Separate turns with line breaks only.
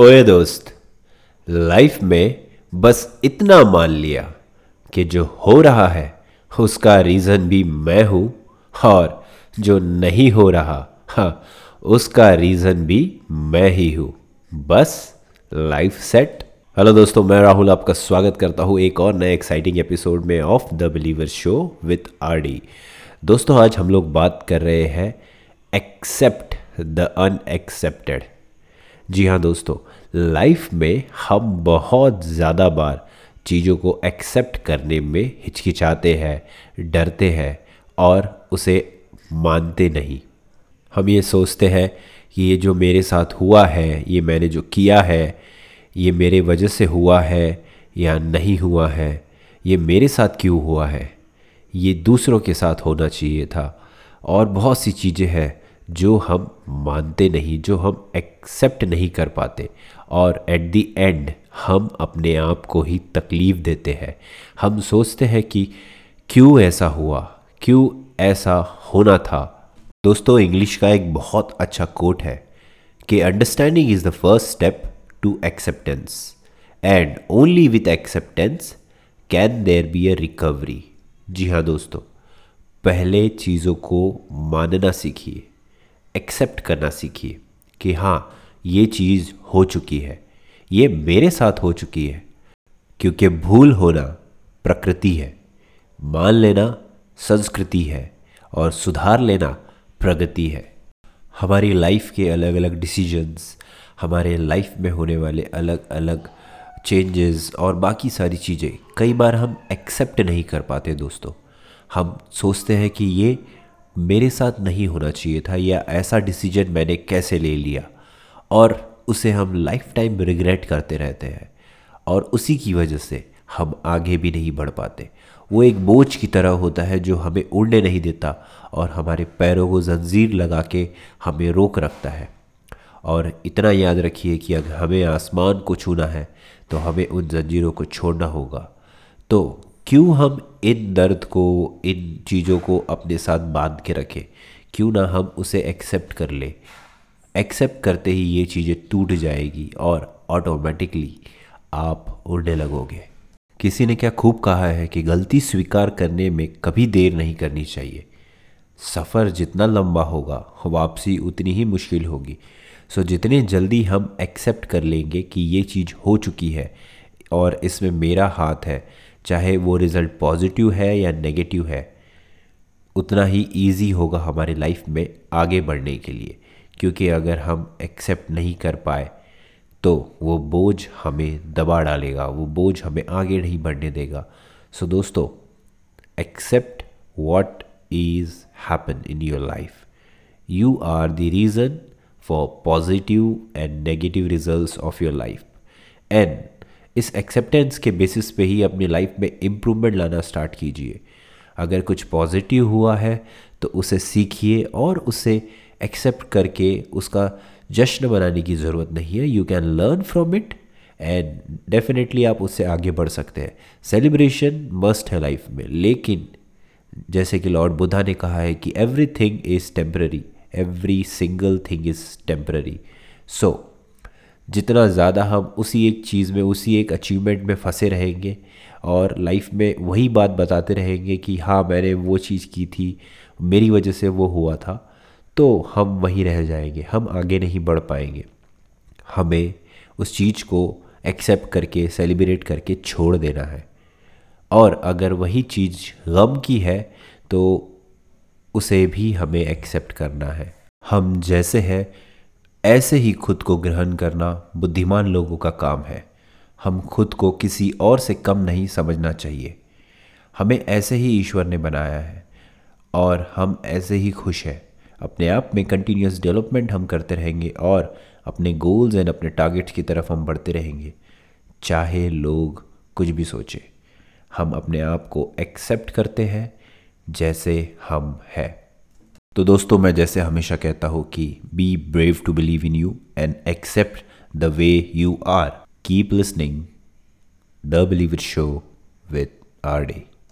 ओए दोस्त, लाइफ में बस इतना मान लिया कि जो हो रहा है, उसका रीज़न भी मैं हूँ और जो नहीं हो रहा हाँ उसका रीज़न भी मैं ही हूँ। बस लाइफ सेट। हेलो दोस्तों, मैं राहुल आपका स्वागत करता हूँ एक और नए एक्साइटिंग एपिसोड में of the believer show with R D दोस्तों, आज हम लोग बात कर रहे हैं एक्सेप्ट द अनएक्सेप्टेड जी हाँ दोस्तों लाइफ में हम बहुत ज़्यादा बार चीज़ों को एक्सेप्ट करने में हिचकिचाते हैं, डरते हैं और उसे मानते नहीं। हम ये सोचते हैं कि ये जो मेरे साथ हुआ है, ये मैंने जो किया है, ये मेरे वजह से हुआ है या नहीं हुआ है, ये मेरे साथ क्यों हुआ है, ये दूसरों के साथ होना चाहिए था और बहुत सी चीज़ें हैं जो हम मानते नहीं, जो हम एक्सेप्ट नहीं कर पाते और एट दी एंड हम अपने आप को ही तकलीफ़ देते हैं। हम सोचते हैं कि क्यों ऐसा हुआ, क्यों ऐसा होना था। दोस्तों इंग्लिश का एक बहुत अच्छा कोट है कि understanding is the first step to acceptance and only with acceptance can there be a recovery जी हाँ दोस्तों, पहले चीज़ों को मानना सीखिए। एक्सेप्ट करना सीखिए कि हाँ ये चीज़ हो चुकी है। ये मेरे साथ हो चुकी है, क्योंकि भूल होना प्रकृति है। मान लेना संस्कृति है और सुधार लेना प्रगति है। हमारी लाइफ के अलग अलग डिसीजंस हमारे लाइफ में होने वाले अलग अलग चेंजेस और बाकी सारी चीज़ें, कई बार हम एक्सेप्ट नहीं कर पाते दोस्तों। हम सोचते हैं कि ये मेरे साथ नहीं होना चाहिए था, या ऐसा डिसीज़न मैंने कैसे ले लिया? और उसे हम लाइफ टाइम रिग्रेट करते रहते हैं। और उसी की वजह से हम आगे भी नहीं बढ़ पाते। वो एक बोझ की तरह होता है जो हमें उड़ने नहीं देता, और हमारे पैरों को जंजीर लगा के हमें रोक रखता है। और इतना याद रखिए कि अगर हमें आसमान को छूना है तो हमें उन जंजीरों को छोड़ना होगा। तो क्यों हम इन दर्द को, इन चीज़ों को अपने साथ बाँध के रखें? क्यों ना हम उसे एक्सेप्ट कर ले? एक्सेप्ट करते ही ये चीज़ें टूट जाएगी और ऑटोमेटिकली आप उड़ने लगोगे। किसी ने क्या खूब कहा है कि गलती स्वीकार करने में कभी देर नहीं करनी चाहिए। सफ़र जितना लंबा होगा, वापसी उतनी ही मुश्किल होगी। सो जितने जल्दी हम एक्सेप्ट कर लेंगे कि ये चीज़ हो चुकी है और इसमें मेरा हाथ है चाहे वो रिज़ल्ट पॉजिटिव है या नेगेटिव है उतना ही ईजी होगा हमारे लाइफ में आगे बढ़ने के लिए। क्योंकि अगर हम एक्सेप्ट नहीं कर पाए तो वो बोझ हमें दबा डालेगा वो बोझ हमें आगे नहीं बढ़ने देगा। सो so, दोस्तों accept what is happen in your life you are the reason for positive and negative result of your life and इस एक्सेप्टेंस के बेसिस पे ही अपनी लाइफ में इम्प्रूवमेंट लाना स्टार्ट कीजिए। अगर कुछ पॉजिटिव हुआ है तो उसे सीखिए और उसे एक्सेप्ट करके उसका जश्न बनाने की ज़रूरत नहीं है। You can learn from it and definitely आप उससे आगे बढ़ सकते हैं। सेलिब्रेशन मस्ट है लाइफ में। लेकिन जैसे कि लॉर्ड बुद्धा ने कहा है कि everything is temporary every single thing is temporary so जितना ज़्यादा हम उसी एक चीज़ में, उसी एक अचीवमेंट में फंसे रहेंगे और लाइफ में वही बात बताते रहेंगे कि हाँ मैंने वो चीज़ की थी, मेरी वजह से वो हुआ था तो हम वहीं रह जाएँगे, हम आगे नहीं बढ़ पाएँगे। हमें उस चीज़ को एक्सेप्ट करके सेलिब्रेट करके छोड़ देना है। और अगर वही चीज़ गम की है तो उसे भी हमें एक्सेप्ट करना है। हम जैसे हैं ऐसे ही खुद को ग्रहण करना बुद्धिमान लोगों का काम है। हम खुद को किसी और से कम नहीं समझना चाहिए। हमें ऐसे ही ईश्वर ने बनाया है और हम ऐसे ही खुश हैं। अपने आप में कंटिन्यूस डेवलपमेंट हम करते रहेंगे और अपने गोल्स एंड अपने टारगेट्स की तरफ़ हम बढ़ते रहेंगे। चाहे लोग कुछ भी सोचें। हम अपने आप को एक्सेप्ट करते हैं जैसे हम हैं। तो दोस्तों, मैं जैसे हमेशा कहता हूँ कि be brave to believe in you and accept the way you are keep listening the believe it show with R D